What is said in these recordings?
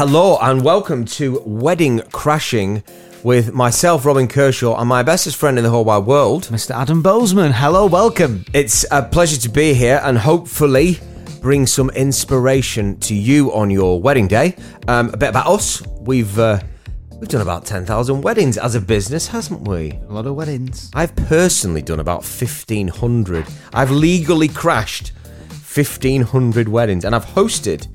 Hello and welcome to Wedding Crashing with myself, Robin Kershaw, and my bestest friend in the whole wide world. Mr. Adam Bozeman. Hello, welcome. It's a pleasure to be here and hopefully bring some inspiration to you on your wedding day. Um, a bit about us. We've uh, we've done about ten thousand weddings as a business, hasn't we? A lot of weddings. I've personally done about fifteen hundred. I've legally crashed fifteen hundred weddings, and I've hosted.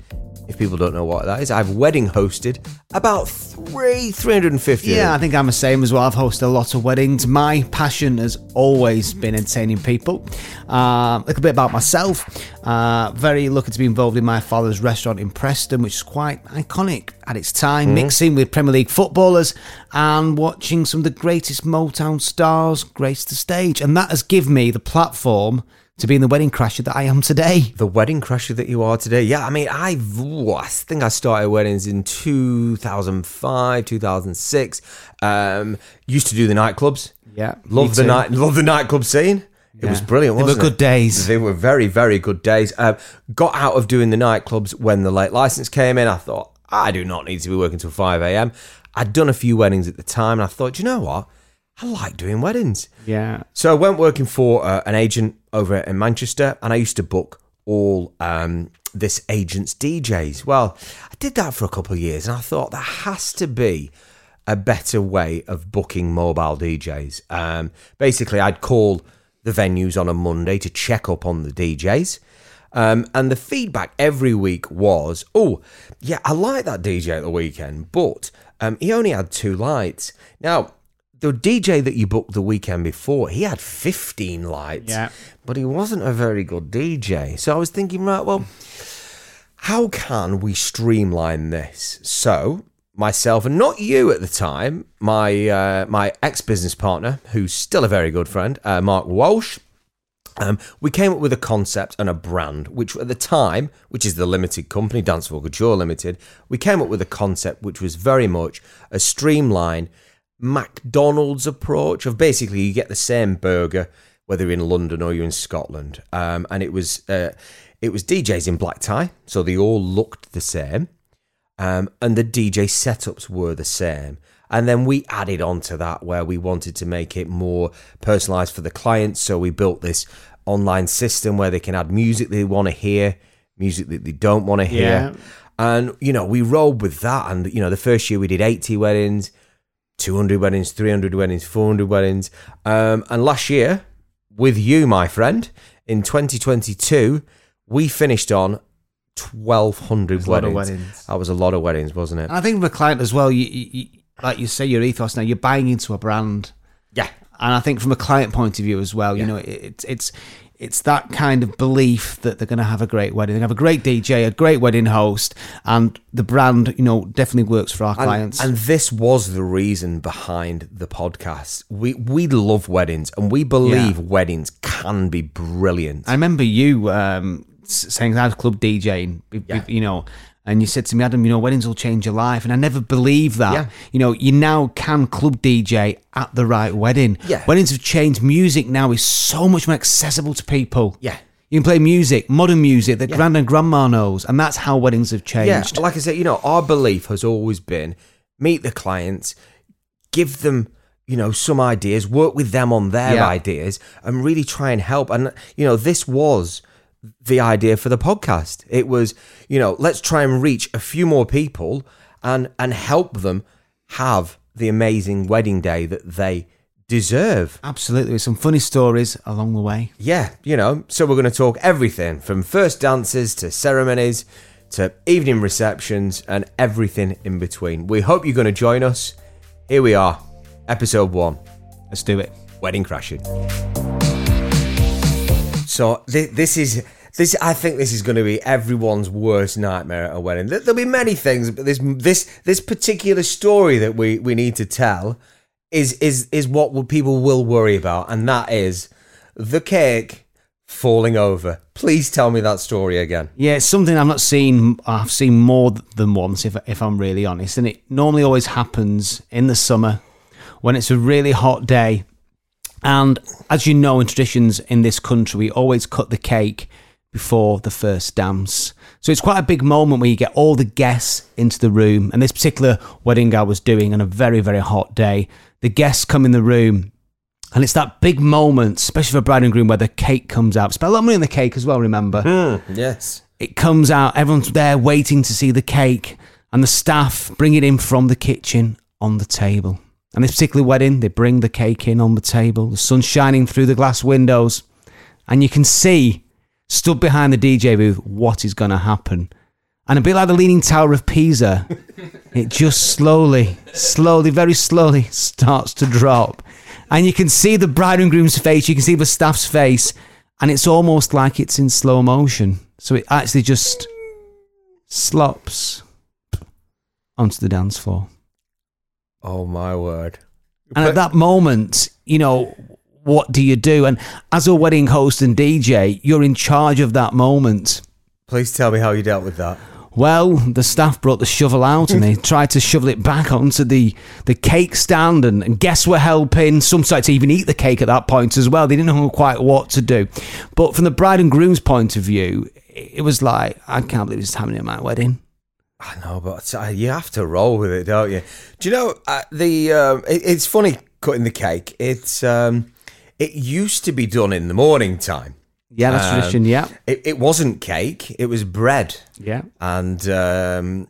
If people don't know what that is, I've wedding hosted about three, 350. Yeah, I think I'm the same as well. I've hosted a lot of weddings. My passion has always been entertaining people. Uh, a little bit about myself. Uh, very lucky to be involved in my father's restaurant in Preston, which is quite iconic at its time, mixing with Premier League footballers and watching some of the greatest Motown stars grace the stage. And that has given me the platform to be in the wedding crasher that I am today. The wedding crasher that you are today. Yeah, I mean, I've, ooh, I think I started weddings in 2005, 2006. Um, used to do the nightclubs. Yeah, Love the night, love the nightclub scene. It was brilliant. They were Wasn't good it? days. They were very, very good days. Um, got out of doing the nightclubs when the late license came in. I thought I do not need to be working till five a.m. I'd done a few weddings at the time, and I thought, you know what? I like doing weddings. Yeah. So I went working for uh, an agent over in Manchester, and I used to book all um, this agent's DJs. Well, I did that for a couple of years, and I thought there has to be a better way of booking mobile DJs. Um, basically, I'd call the venues on a Monday to check up on the DJs. Um, and the feedback every week was, oh, yeah, I like that DJ at the weekend, but um, he only had two lights. Now, the DJ that you booked the weekend before, he had 15 lights, Yeah. but he wasn't a very good DJ. So I was thinking, right, well, how can we streamline this? So myself and not you at the time, my uh, my ex business partner, who's still a very good friend, uh, Mark Walsh. Um, we came up with a concept and a brand, which at the time, which is the limited company, Dance for Couture Limited, we came up with a concept which was very much a streamlined McDonald's approach of basically you get the same burger whether you're in London or you're in Scotland, um, and it was uh, it was DJs in black tie, so they all looked the same, um, and the DJ setups were the same. And then we added on to that where we wanted to make it more personalized for the clients. So we built this online system where they can add music they want to hear, music that they don't want to hear. Yeah. And, you know, we rolled with that. And, you know, the first year we did 80 weddings, 200 weddings, 300 weddings, 400 weddings. Um, and last year, with you, my friend, in 2022, we finished on 1,200 That's a lot of weddings. weddings. That was a lot of weddings, wasn't it? And I think with a client as well, you, you, like you say, your ethos now, you're buying into a brand. Yeah. And I think from a client point of view as well, you know, it, it's it's that kind of belief that they're going to have a great wedding. They have a great DJ, a great wedding host, and the brand, you know, definitely works for our And, clients. and this was the reason behind the podcast. We we love weddings and we believe Yeah. weddings can be brilliant. I remember you um, saying I was club DJing, Yeah. you know, and you said to me, Adam, you know, weddings will change your life. And I never believed that. Yeah. You know, you now can club DJ at the right wedding. Yeah. Weddings have changed. Music now is so much more accessible to people. Yeah. You can play music, modern music that Yeah. grand and grandma knows. And that's how weddings have changed. Yeah, like I said, you know, our belief has always been meet the clients, give them, you know, some ideas, work with them on their Yeah. ideas, and really try and help. And you know, this was the idea for the podcast. It was, you know, let's try and reach a few more people and and help them have the amazing wedding day that they deserve. Absolutely. With some funny stories along the way. Yeah, you know, so we're going to talk everything from first dances to ceremonies to evening receptions and everything in between. We hope you're going to join us. Here we are, episode one Let's do it. Wedding Crashing. So, thi- this is. This, I think this is going to be everyone's worst nightmare at a wedding. There- There'll be many things, but this this this particular story that we, we need to tell is is is what people will worry about, and that is the cake falling over. Please tell me that story again. Yeah, it's something I've not seen. I've seen more than once, if if I'm really honest. And it normally always happens in the summer when it's a really hot day. And as you know, in traditions in this country, we always cut the cake before the first dance. So it's quite a big moment where you get all the guests into the room. And this particular wedding I was doing on a very, very hot day, the guests come in the room. And it's that big moment, especially for bride and groom, where the cake comes out. Spend a lot of money on the cake as well, remember? Hmm. Yes. it comes out, everyone's there waiting to see the cake, and the staff bring it in from the kitchen on the table. And this particular wedding, they bring the cake in on the table, the sun's shining through the glass windows, and you can see, stood behind the DJ booth, what is going to happen. And a bit like the Leaning Tower of Pisa, it just slowly, slowly, very slowly starts to drop. And you can see the bride and groom's face, you can see the staff's face, and it's almost like it's in slow motion. So it actually just slops onto the dance floor. Oh my word. And at that moment, you know, what do you do? And as a wedding host and DJ, you're in charge of that moment. Please tell me how you dealt with that. Well, the staff brought the shovel out and they tried to shovel it back onto the, the cake stand, and, and guests were helping. Some started to even eat the cake at that point as well. They didn't know quite what to do. But from the bride and groom's point of view, it was like, I can't believe this is happening at my wedding. I know, but uh, you have to roll with it, don't you? Do you know uh, the? Um, it, it's funny cutting the cake. It's um, it used to be done in the morning time. Yeah, that's Um, tradition. Yeah. It, it wasn't cake; it was bread, Yeah. and um,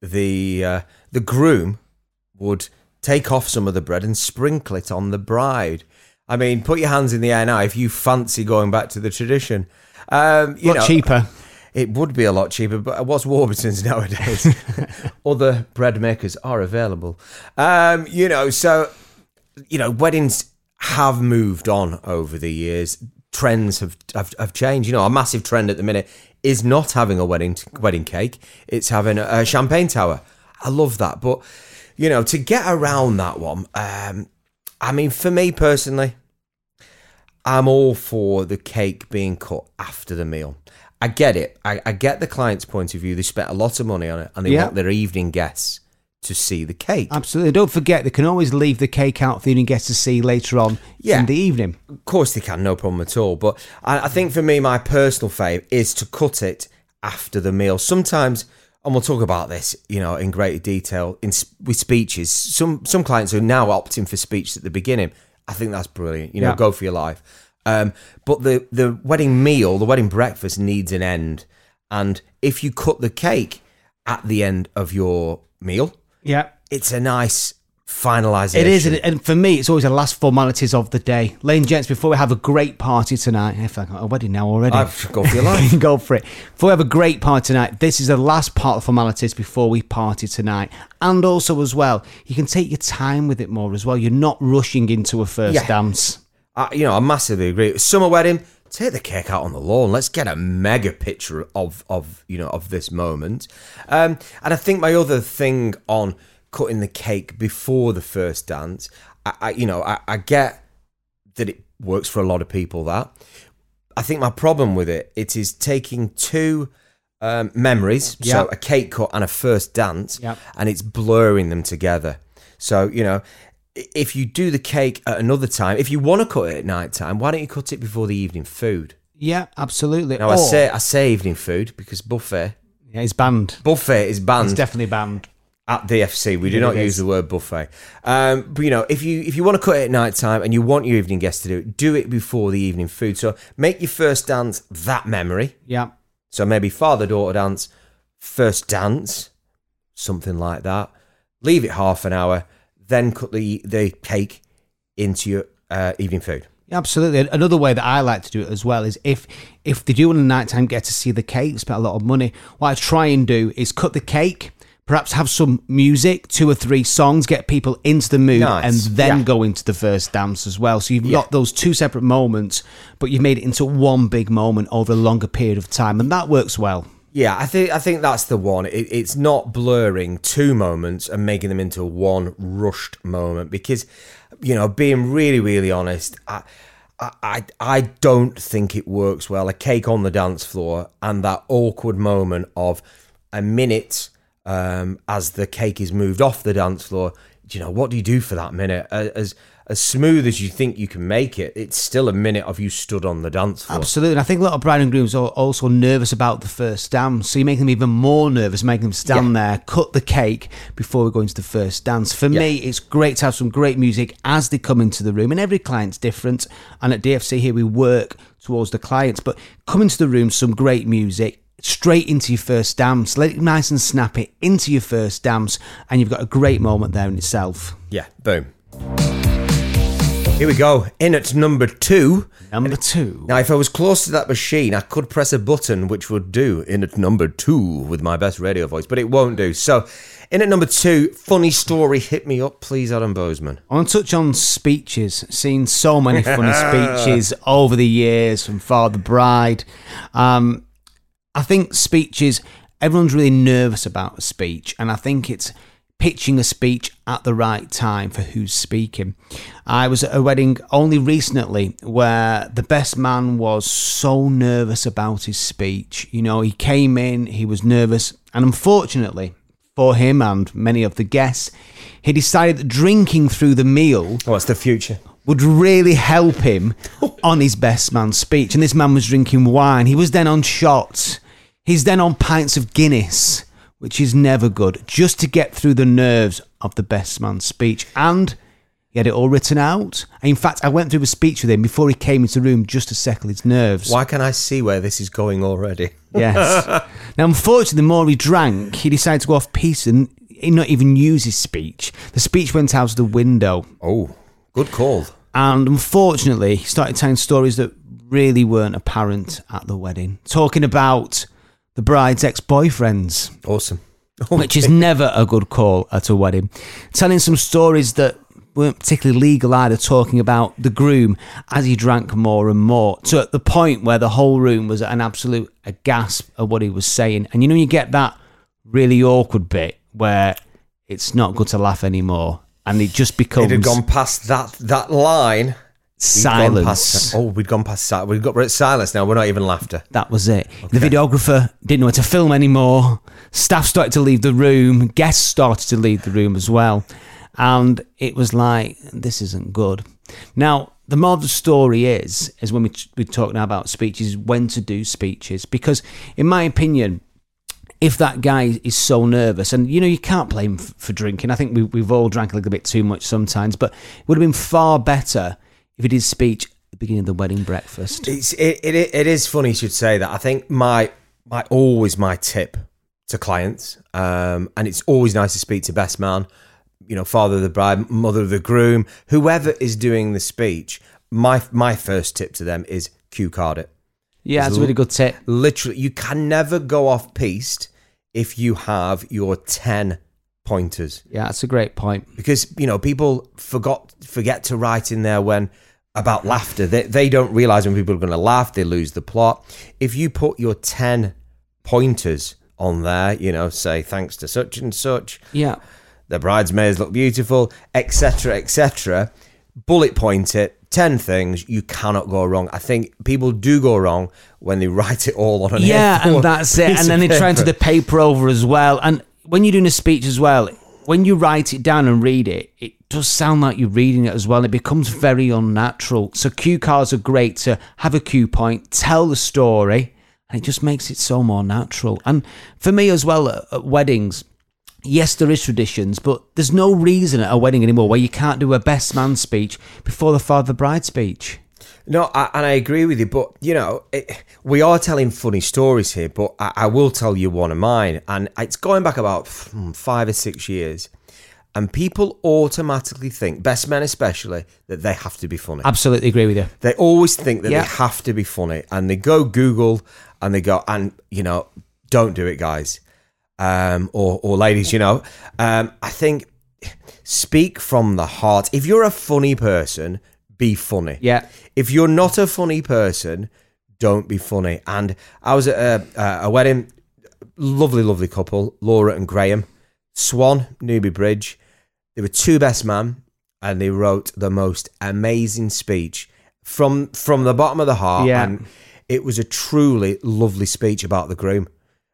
the uh, the groom would take off some of the bread and sprinkle it on the bride. I mean, put your hands in the air now if you fancy going back to the tradition. Um, you A lot know, cheaper. it would be a lot cheaper, but what's Warburton's nowadays? Other bread makers are available. Um, you know, so you know, weddings have moved on over the years. Trends have, have have changed. You know, a massive trend at the minute is not having a wedding wedding cake; it's having a, a champagne tower. I love that, but you know, to get around that one, um, I mean, for me personally, I'm all for the cake being cut after the meal. I get it. I, I get the client's point of view. They spent a lot of money on it and they Yeah. want their evening guests to see the cake. Absolutely. Don't forget, they can always leave the cake out for you and get to see later on Yeah. in the evening. Of course they can, no problem at all. But I, I think for me, my personal fave is to cut it after the meal. Sometimes, and we'll talk about this, you know, in greater detail in with speeches. Some some clients are now opting for speeches at the beginning. I think that's brilliant. You know, Yeah. go for your life. Um, but the the wedding meal, the wedding breakfast needs an end. And if you cut the cake at the end of your meal, Yeah. it's a nice finalisation. It is, and- for me, it's always the last formalities of the day. Ladies and gents, before we have a great party tonight, if I got a wedding now already, I've go for your life. go for it. Before we have a great party tonight, this is the last part of formalities before we party tonight. And also, as well, you can take your time with it more as well. You're not rushing into a first Yeah. dance. I, you know, I massively agree. Summer wedding, take the cake out on the lawn. Let's get a mega picture of of you know of this moment. Um, and I think my other thing on cutting the cake before the first dance, I, I you know, I, I get that it works for a lot of people. That I think my problem with it, it is taking two um, memories, Yeah. so a cake cut and a first dance, Yep. and it's blurring them together. So you know, if you do the cake at another time, if you want to cut it at night time, why don't you cut it before the evening food? Yeah, absolutely. Now I Or- say I say evening food because buffet yeah, it's banned. buffet is banned It's definitely banned. at DFC. We do not use the word buffet. Um, but you know, if you if you want to cut it at night time and you want your evening guests to do it, do it before the evening food. So make your first dance that memory. Yeah. So maybe father daughter dance, first dance, something like that. Leave it half an hour, then cut the the cake into your uh, evening food. Absolutely. Another way that I like to do it as well is if if they do on a nighttime get to see the cake, spend a lot of money. What I try and do is cut the cake, perhaps have some music, two or three songs, get people into the mood, Nice. and then Yeah. go into the first dance as well. So you've Yeah. got those two separate moments, but you've made it into one big moment over a longer period of time, and that works well. Yeah, I think I think that's the one. It, it's not blurring two moments and making them into one rushed moment because, you know, being really really honest, I, I I don't think it works well. A cake on the dance floor and that awkward moment of a minute um, as the cake is moved off the dance floor. You know, what do you do for that minute? As as smooth as you think you can make it, it's still a minute of you stood on the dance floor. Absolutely. And I think a lot of bride and grooms are also nervous about the first dance. So you make them even more nervous, make them stand there, cut the cake before we go into the first dance. For me, it's great to have some great music as they come into the room. And every client's different. And at DFC here, we work towards the clients. But come into the room, some great music. Straight into your first dance, let it nice and snappy into your first dance, and you've got a great moment there in itself. Yeah, boom. Here we go. In at number two. Number two. Now, if I was close to that machine, I could press a button which would do in at number two with my best radio voice, but it won't do. So, in at number two, funny story. Hit me up, please, Adam Bozeman. I want to touch on speeches. Seen so many funny speeches over the years from Father Bride. Um, I think speeches, everyone's really nervous about a speech, and I think it's pitching a speech at the right time for who's speaking. I was at a wedding only recently where the best man was so nervous about his speech. You know, he came in, he was nervous, and unfortunately for him and many of the guests, he decided that drinking through the meal oh, What's the future? would really help him on his best man speech. And this man was drinking wine. He was then on shots. He's then on pints of Guinness, which is never good, just to get through the nerves of the best man's speech. And he had it all written out. In fact, I went through a speech with him before he came into the room just to settle his nerves. Why can I see where this is going already? Yes. now, unfortunately, the more he drank, he decided to go off piece and not even use his speech. The speech went out of the window. Oh, good call. And unfortunately, he started telling stories that really weren't apparent at the wedding. Talking about the bride's ex boyfriends, Awesome. which is never a good call at a wedding. Telling some stories that weren't particularly legal either, talking about the groom as he drank more and more. So at the point where the whole room was at an absolute a gasp at what he was saying. And you know, you get that really awkward bit where it's not good to laugh anymore. And it just becomes It had gone past that that line. Silence. past- oh, we'd gone past silence. Oh, we've got we're at silence now. We're not even laughter. That was it. The videographer didn't know how to film anymore. Staff started to leave the room. Guests started to leave the room as well. And it was like, this isn't good. Now, the more of the story is, is when we, we talk now about speeches, when to do speeches. Because, in my opinion, if that guy is so nervous, and you know, you can't blame him for drinking. I think we, we've all drank a little bit too much sometimes, but it would have been far better if he did speech at the beginning of the wedding breakfast. It's it, it it is funny you should say that. I think my my always my tip to clients, um, and it's always nice to speak to best man, you know, father of the bride, mother of the groom, whoever is doing the speech. My my first tip to them is cue card it. Yeah, that's a really good tip. Literally, you can never go off piste if you have your ten pointers Yeah, that's a great point. because you know people forgot forget to write in there when about laughter they, they don't realize when people are going to laugh they lose the plot if you put your 10 pointers on there you know say thanks to such and such Yeah. the bridesmaids look beautiful etc etc bullet point it 10 things you cannot go wrong i think people do go wrong when they write it all on an Yeah, and that's it. And then they try and do the paper over as well. And when you're doing a speech as well, when you write it down and read it, it does sound like you're reading it as well. It becomes very unnatural. So cue cards are great to have a cue point, tell the story, and it just makes it so more natural. And for me as well, at, at weddings, yes, there is traditions, but there's no reason at a wedding anymore where you can't do a best man speech before the father bride speech. No, I, and I agree with you, but you know, it, we are telling funny stories here. But I, I will tell you one of mine, and it's going back about hmm, five or six years, and people automatically think, best men especially, that they have to be funny. Absolutely agree with you. They always think that Yeah. they have to be funny, and they go Google and they go, and you know, don't do it, guys, um, or or ladies. You know, um, I think speak from the heart. If you're a funny person, be funny. Yeah. If you're not a funny person, don't be funny. And I was at a, a wedding, lovely, lovely couple, Laura and Graham, Swan, Newby Bridge. They were two best man, and they wrote the most amazing speech from from the bottom of the heart. Yeah. And it was a truly lovely speech about the groom.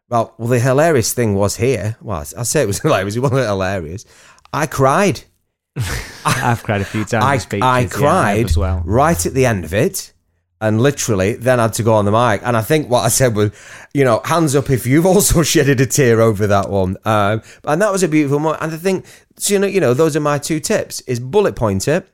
Well, well, the hilarious thing was here. Well, I say it was hilarious. It wasn't hilarious. I cried I've cried a few times. I, I yeah, cried as well. right at the end of it. And literally, then had to go on the mic. And I think what I said was, you know, hands up if you've also shedded a tear over that one. Um, and that was a beautiful moment. And I think, so, you know, you know, those are my two tips: is bullet point it,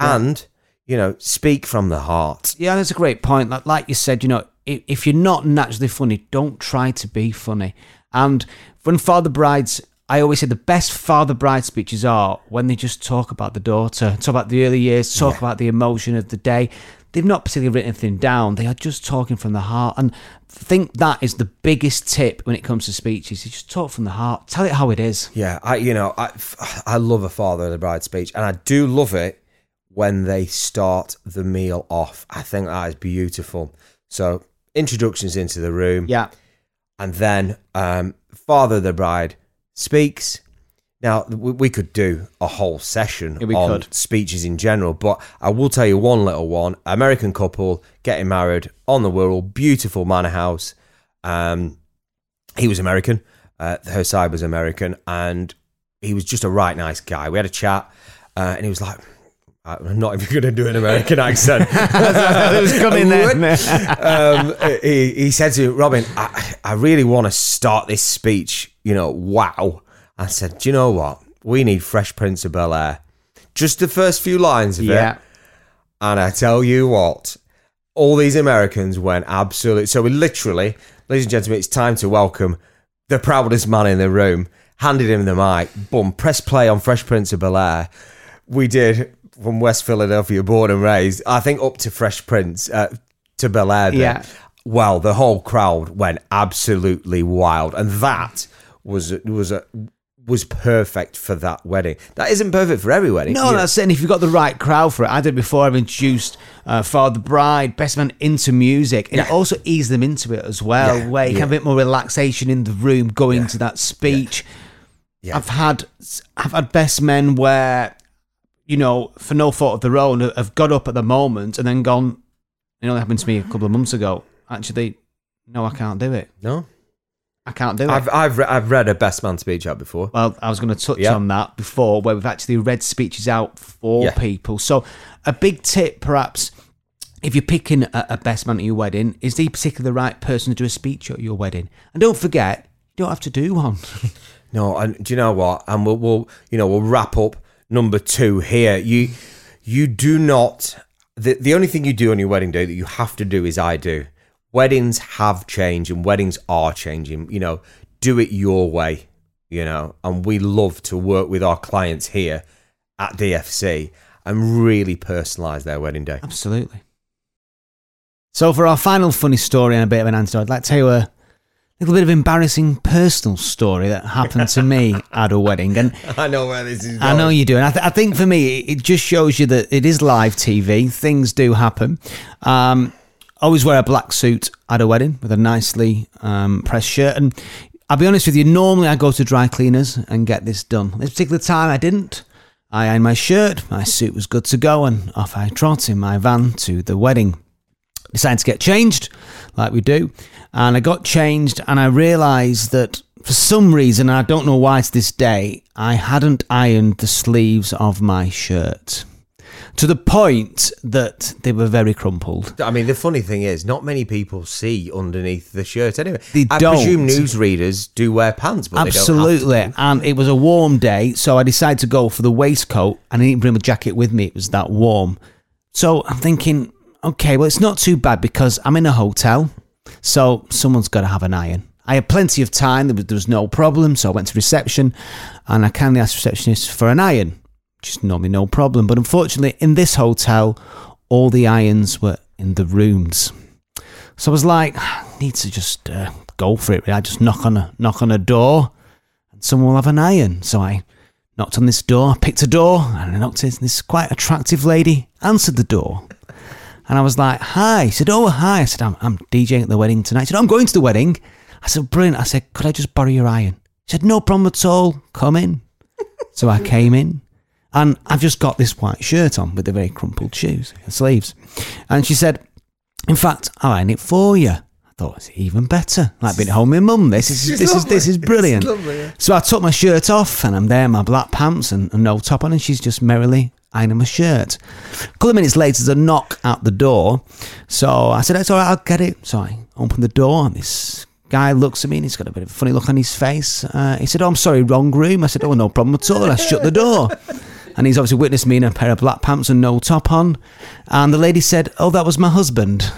and you know, speak from the heart. Yeah, that's a great point. Like, like you said, you know, if, if you're not naturally funny, don't try to be funny. And when father brides, I always say the best father bride speeches are when they just talk about the daughter, talk about the early years, talk Yeah. about the emotion of the day. They've not particularly written anything down. They are just talking from the heart. And I think that is the biggest tip when it comes to speeches. You just talk from the heart. Tell it how it is. Yeah, I you know I I love a father of the bride speech, and I do love it when they start the meal off. I think that is beautiful. So introductions into the room, Yeah. and then um, father of the bride speaks. Now we, could do a whole session Yeah, on could. speeches in general, but I will tell you one little one: American couple getting married on the Wirral, beautiful manor house. Um, he was American, uh, her side was American, and he was just a right nice guy. We had a chat, uh, and he was like. I'm not even going to do an American accent. it was coming there. um, he, he said to Robin, I, I really want to start this speech, you know, wow. I said, Do you know what? We need Fresh Prince of Bel Air. Just the first few lines of yeah. it. And I tell you what, all these Americans went absolutely. So we literally, ladies and gentlemen, it's time to welcome the proudest man in the room. Handed him the mic, boom, press play on Fresh Prince of Bel Air. We did from West Philadelphia, born and raised, I think up to Fresh Prince, uh, to Bel Air. Yeah. Well, the whole crowd went absolutely wild. And that was, was a, was perfect for that wedding. That isn't perfect for every wedding. No, know, that's it. And if you've got the right crowd for it, I did before. I've introduced uh, Father Bride, Best Man into music, and it also eased them into it as well, Yeah, where you can have a bit more relaxation in the room going to that speech. Yeah. I've had I've had best men where you know for no fault of their own have got up at the moment and then gone. You know, that happened to me a couple of months ago. Actually, no, I can't do it. no. I can't do it. I've I've, re- I've read a best man speech out before. Well, I was going to touch Yeah. on that before, where we've actually read speeches out for Yeah. people. So, a big tip, perhaps, if you're picking a, a best man at your wedding, is he particularly the right person to do a speech at your wedding? And don't forget, you don't have to do one. No, and do you know what? And we'll, we'll you know we'll wrap up number two here. You you do not the the only thing you do on your wedding day that you have to do is I do. Weddings have changed and weddings are changing. You know, do it your way. You know, and we love to work with our clients here at DFC and really personalize their wedding day. Absolutely. So, for our final funny story and a bit of an answer, I'd like to tell you a little bit of embarrassing personal story that happened to me at a wedding. And I know where this is. Going. I know you do, and I, th- I think for me, it it just shows you that it is live TV. Things do happen. Um, always wear a black suit at a wedding with a nicely um, pressed shirt. And I'll be honest with you, normally I go to dry cleaners and get this done. This particular time, I didn't. I ironed my shirt, my suit was good to go, and off I trot in my van to the wedding. Decided to get changed, like we do, and I got changed, and I realised that for some reason, I don't know why to this day, I hadn't ironed the sleeves of my shirt to the point that they were very crumpled. I mean, the funny thing is, not many people see underneath the shirt anyway. They I don't. presume newsreaders do wear pants, but Absolutely. they don't. And it was a warm day, so I decided to go for the waistcoat and I didn't bring my jacket with me. It was that warm. So I'm thinking, okay, well, it's not too bad because I'm in a hotel, so someone's got to have an iron. I had plenty of time, there was, there was no problem, so I went to reception and I kindly asked receptionist for an iron, which is normally no problem. But unfortunately, in this hotel, all the irons were in the rooms. So I was like, I need to just uh, go for it. I just knock on a knock on a door, and someone will have an iron. So I knocked on this door, picked a door, and I knocked it. And this quite attractive lady answered the door, and I was like, "Hi." He said, "Oh, hi." I said, "I'm, I'm DJing at the wedding tonight." He said, "I'm going to the wedding." I said, "Brilliant." I said, "Could I just borrow your iron?" He said, "No problem at all. Come in." so I came in. And I've just got this white shirt on with the very crumpled shoes and sleeves. And she said, In fact, I'll iron it for you. I thought it's even better. Like being at home with mum. This is this is this is brilliant. lovely, yeah. So I took my shirt off and I'm there my black pants and, and no top on, and she's just merrily ironing my shirt. A couple of minutes later, there's a knock at the door. So I said, That's all right, I'll get it. So I open the door, and this guy looks at me and he's got a bit of a funny look on his face. Uh, he said, Oh, I'm sorry, wrong room. I said, Oh, no problem at all. I shut the door. And he's obviously witnessed me in a pair of black pants and no top on. And the lady said, Oh, that was my husband.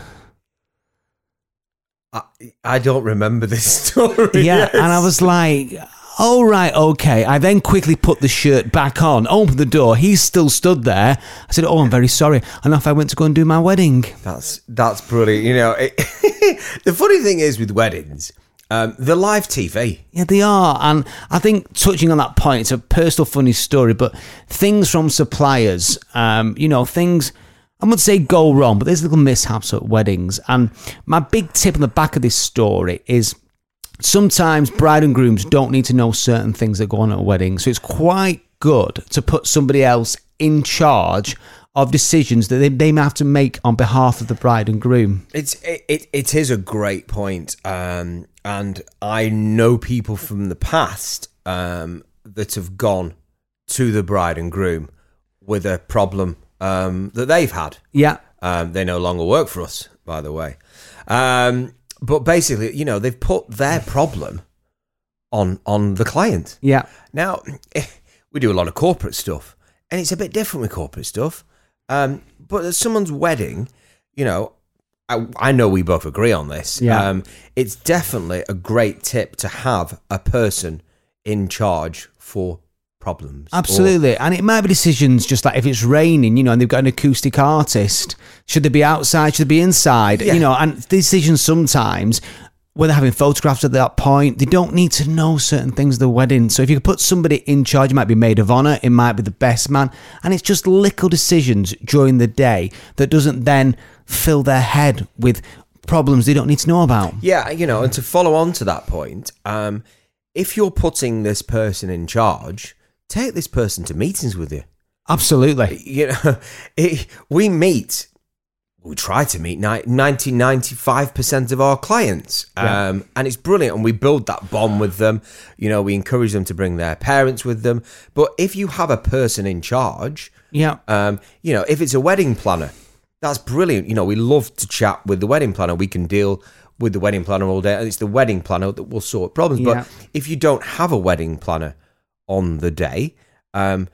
I, I don't remember this story. Yeah, and I was like, "Oh right, okay." I then quickly put the shirt back on, opened the door. He's still stood there. I said, "Oh, I'm very sorry." And off I went to go and do my wedding. That's that's brilliant. You know, it, the funny thing is with weddings, um, the live TV. Yeah, they are, and I think touching on that point, it's a personal, funny story. But things from suppliers, um, you know, things. I wouldn't say go wrong, but there's little mishaps at weddings. And my big tip on the back of this story is sometimes bride and grooms don't need to know certain things that go on at a wedding. So it's quite good to put somebody else in charge of decisions that they, they may have to make on behalf of the bride and groom. It's it, it, it is a great point, um, and I know people from the past um, that have gone to the bride and groom with a problem um, that they've had. Yeah. Um, they no longer work for us, by the way. Um, but basically, you know, they've put their problem on on the client. Yeah. Now, eh, we do a lot of corporate stuff, and it's a bit different with corporate stuff. Um, but at someone's wedding, you know, I, I know we both agree on this. Yeah. Um, it's definitely a great tip to have a person in charge for problems. or- Absolutely. and it might be decisions just like if it's raining, you know, and they've got an acoustic artist, should they be outside? Should they be inside? Yeah. You know, and decisions sometimes when they're having photographs at that point, they don't need to know certain things at the wedding. So if you could put somebody in charge, it might be maid of honor, it might be the best man, and it's just little decisions during the day that doesn't then fill their head with problems they don't need to know about. Yeah, you know, and to follow on to that point, um, if you're putting this person in charge, take this person to meetings with you. Absolutely. You know, it, we meet, we try to meet ni- 90, 95% of our clients. Yeah. Um, and it's brilliant. And we build that bond with them. You know, we encourage them to bring their parents with them. But if you have a person in charge, Yeah. um, you know, if it's a wedding planner, that's brilliant. You know, we love to chat with the wedding planner. We can deal with the wedding planner all day, and it's the wedding planner that will sort problems. Yeah. But if you don't have a wedding planner on the day, um,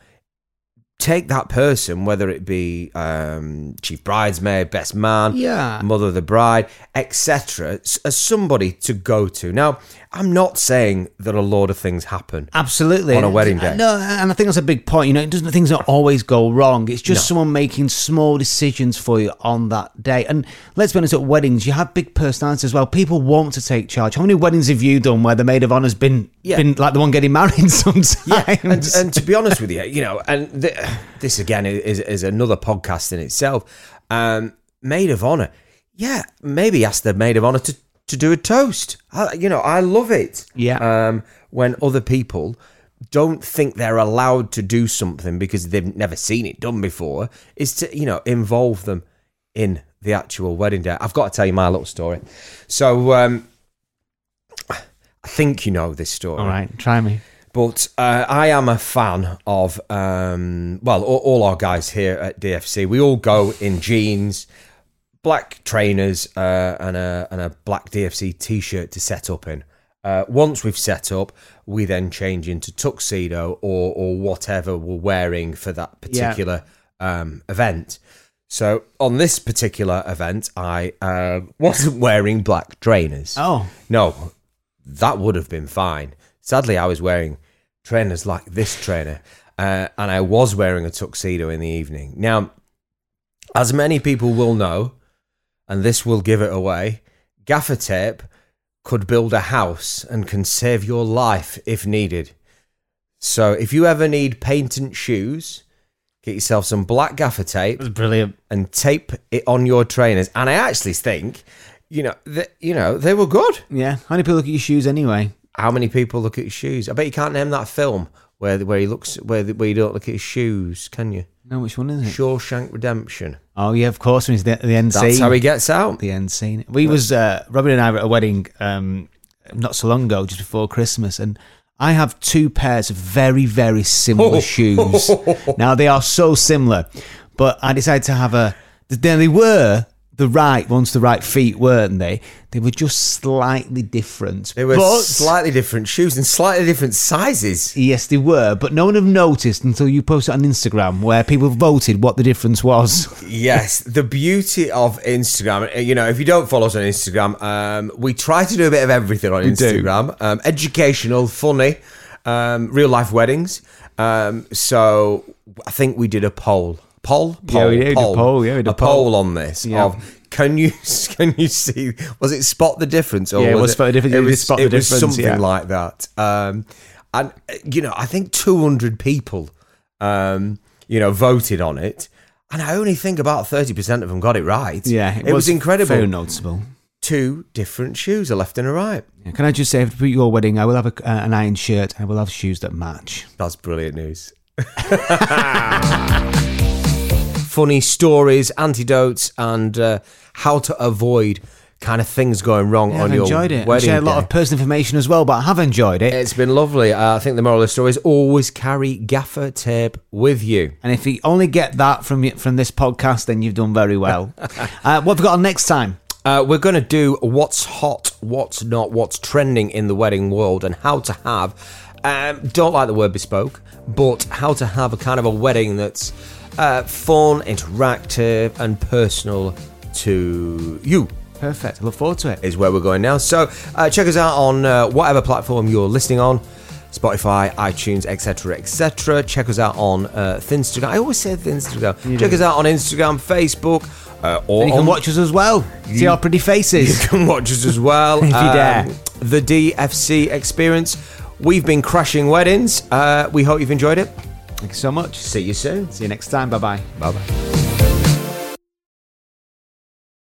take that person, whether it be um, chief bridesmaid, best man, Yeah. mother of the bride, etc., as somebody to go to. Now, I'm not saying that a lot of things happen. Absolutely. On a wedding day. No, and I think that's a big point. You know, it doesn't things don't always go wrong. It's just someone making small decisions for you on that day. And let's be honest, at weddings, you have big personalities as well. People want to take charge. How many weddings have you done where the maid of honor's been Yeah. been like the one getting married sometimes? Yeah, and, and to be honest with you, you know, and th- this again is is another podcast in itself. Um, maid of honor, yeah, maybe ask the maid of honor to to do a toast. I, you know, I love it. Yeah. Um, when other people don't think they're allowed to do something because they've never seen it done before, is to you know involve them in the actual wedding day. I've got to tell you my little story. So, um, I think you know this story. All right, try me. But uh, I am a fan of, um, well, all, all our guys here at DFC. We all go in jeans, black trainers, uh, and a and a black DFC t-shirt to set up in. Uh, once we've set up, we then change into tuxedo or or whatever we're wearing for that particular um, event. So on this particular event, I uh, wasn't wearing black trainers. Oh, No, that would have been fine. Sadly, I was wearing trainers like this trainer, uh, and I was wearing a tuxedo in the evening. Now, as many people will know, and this will give it away, gaffer tape could build a house and can save your life if needed. So, if you ever need patent shoes, get yourself some black gaffer tape that's brilliant. and tape it on your trainers. And I actually think, you know, that you know they were good. Yeah. How many people look at your shoes anyway? How many people look at his shoes? I bet you can't name that film where where he looks where where you don't look at his shoes, can you? No, which one is it? Shawshank Redemption. Oh yeah, of course. When he's the, the end That's scene. how he gets out. the end scene. We was uh, Robin and I were at a wedding um, not so long ago, just before Christmas, and I have two pairs of very very similar shoes. Now they are so similar, but I decided to have a. Then they were the right ones, the right feet, weren't they? They were just slightly different. They were but, slightly different shoes and slightly different sizes. Yes, they were, but no one have noticed until you posted on Instagram where people voted what the difference was. Yes, the beauty of Instagram. uh, You know, if you don't follow us on Instagram, um, we try to do a bit of everything on do. Instagram. Um, educational, funny, um, real life weddings. Um, so I think we did a poll. Poll, poll, Yeah, we a poll, yeah, we did a poll. poll on this. Yeah. Of can you can you see? Was it spot the difference? Or Yeah, it was Spot the Difference. It It was Spot the it was something yeah. like that. Um, and you know, I think two hundred people, um, you know, voted on it. And I only think about 30% of them got it right. Yeah, It, was, incredible. Very noticeable. Two different shoes, a left and a right. Yeah, Can I just say, for your wedding, I will have a, uh, an iron shirt and I will have shoes that match. That's brilliant news. Funny stories, antidotes, and uh, how to avoid kind of things going wrong Yeah, on I've your enjoyed it. Wedding shared a lot day. of personal information as well, but I have enjoyed it. It's been lovely. Uh, I think the moral of the story is always carry gaffer tape with you. And if you only get that from from this podcast, then you've done very well. uh, what have we got on next time? Uh, we're going to do what's hot, what's not, what's trending in the wedding world, and how to have. Um, don't like the word bespoke, but how to have a kind of a wedding that's uh, fun, interactive, and personal to you. Perfect. I look forward to it. Is where we're going now. So uh, check us out on uh, whatever platform you're listening on. Spotify, iTunes, etc., etc. Check us out on uh, Thinstagram. I always say Thinstagram. Check us out on Instagram, Facebook, uh, or And you can on watch us as well. See our pretty faces. you can watch us as well. Um, If you dare. The DFC experience. We've been crashing weddings. Uh, we hope you've enjoyed it. Thank you so much. See you soon. See you next time. Bye bye. Bye bye.